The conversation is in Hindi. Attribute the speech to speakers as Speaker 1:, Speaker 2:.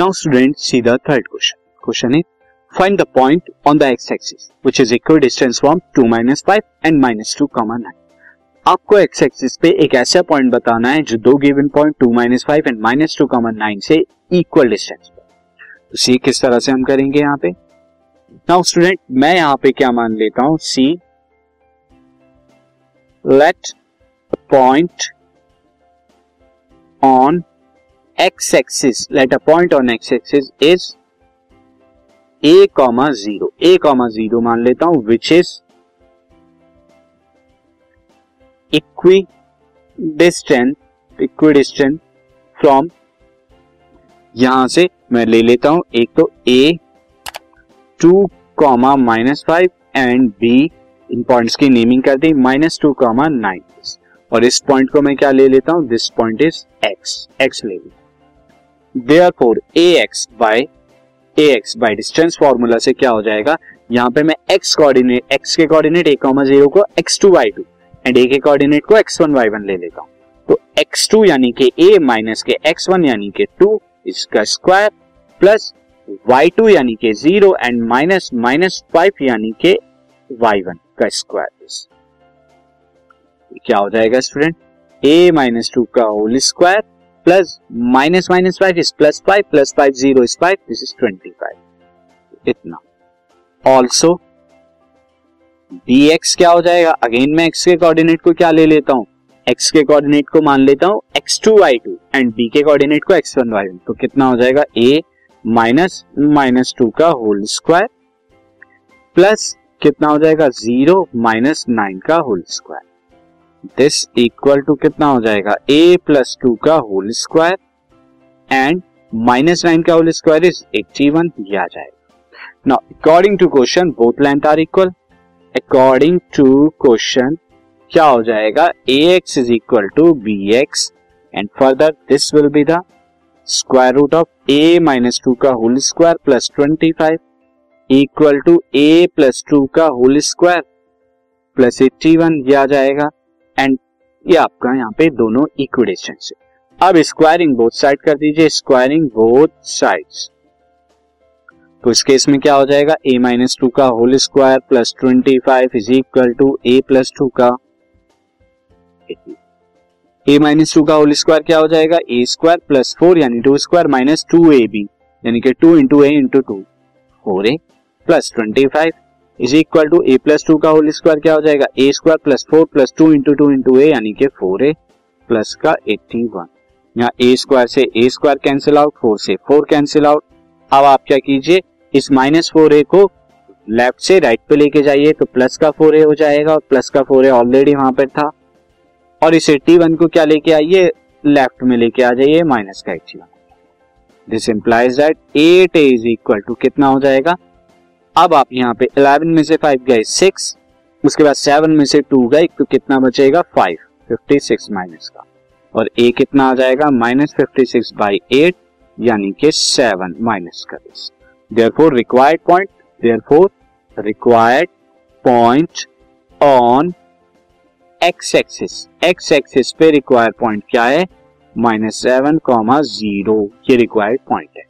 Speaker 1: Now student see the third question question is find the point on the x axis which is equal distance from 2 minus 5 and minus 2 comma 9 आपको एक्स एक्सिस पे एक ऐसा पॉइंट बताना है जो दो given point 2 minus 5 and minus 2 comma 9 से इक्वल डिस्टेंस तो सी किस तरह से हम करेंगे यहाँ पे? नाउ स्टूडेंट मैं यहाँ पे क्या मान लेता हूँ? See let point on x axis let a point on x axis is A comma zero A comma zero मान लेता हूँ which is equidistant equidistant from यहाँ से मैं ले लेता हूँ, एक तो A two comma minus five and B in points की नेमिंग कर दी माइनस टू कॉमा नाइन और इस पॉइंट को मैं क्या ले लेता हूँ this point is x x ले ली therefore A x by A x by distance formula से क्या हो जाएगा? यहाँ पे मैं एक्स कोऑर्डिनेट एक्स के कोऑर्डिनेट ए कॉमा ज़ीरो को x two y two and A के कोऑर्डिनेट को एक्स वन वाई वन ले लेता हूँ। तो एक्स टू यानी कि ए माइनस के एक्स वन यानी कि टू इसका स्क्वायर प्लस वाई टू यानी कि zero and minus minus five यानी कि वाई वन का स्क्वायर क्या हो जाएगा स्टूडेंट ए माइनस टू का whole square plus minus minus five is plus five plus five zero is five this is twenty five इतना। ऑल्सो डी एक्स क्या हो जाएगा? अगेन मैं एक्स के कोऑर्डिनेट को क्या ले लेता हूँ? एक्स के कोऑर्डिनेट को मान लेता हूँ x two y two and B के कोऑर्डिनेट को एक्स वन वाई वन तो कितना हो जाएगा? ए माइनस माइनस टू का होल स्क्वायर प्लस कितना हो जाएगा? ज़ीरो माइनस नाइन का whole square this equal to कितना हो जाएगा? ए प्लस टू का whole square and minus nine का whole square is eighty one ये आ जाएगा। Now according to question both length are equal according to question क्या हो जाएगा? A x is equal to B x and further this will be the square root of A minus two का whole square plus twenty five equal to A plus two का whole square plus eighty one ये आ जाएगा। एंड ये आपका यहाँ पे दोनों इक्विडेशन से। अब स्क्वायरिंग बोथ साइड कर दीजिए स्क्वायरिंग बोथ साइड्स तो इस केस में क्या हो जाएगा? ए माइनस टू का whole square plus twenty five is equal to A plus two का। ए माइनस टू का होल स्क्वायर क्या हो जाएगा? ए स्क्वायर प्लस फोर यानी two square minus two A B यानी कि two into A into two four A plus twenty five is equal to A plus two का होल स्क्वायर क्या हो जाएगा? A square plus four plus two into two into A यानी कि फोर ए प्लस का एट्टी वन यहाँ ए स्क्वायर से A square cancel out four से फोर कैंसिल आउट अब आप क्या कीजिए? इस माइनस फोर ए को लेफ़्ट से राइट पे लेके जाइए तो प्लस का फोर ए हो जाएगा और प्लस का फोर ए ऑलरेडी वहाँ पर था। और इस एट्टी वन को क्या लेके आइए? लेफ़्ट में लेके आ जाइए माइनस का eighty one this implies that eight A is equal to कितना हो जाएगा? अब आप यहाँ पे 11 में से फाइव गए सिक्स उसके बाद सेवन में से टू गए तो कितना बचेगा? 5 56 माइनस का। और ए कितना आ जाएगा? Minus fifty six by eight यानी कि 7 माइनस का this therefore required point therefore required point on x axis x axis पे रिक्वायर्ड पॉइंट क्या है? माइनस सेवन कॉमा ज़ीरो ये रिक्वायर्ड पॉइंट है।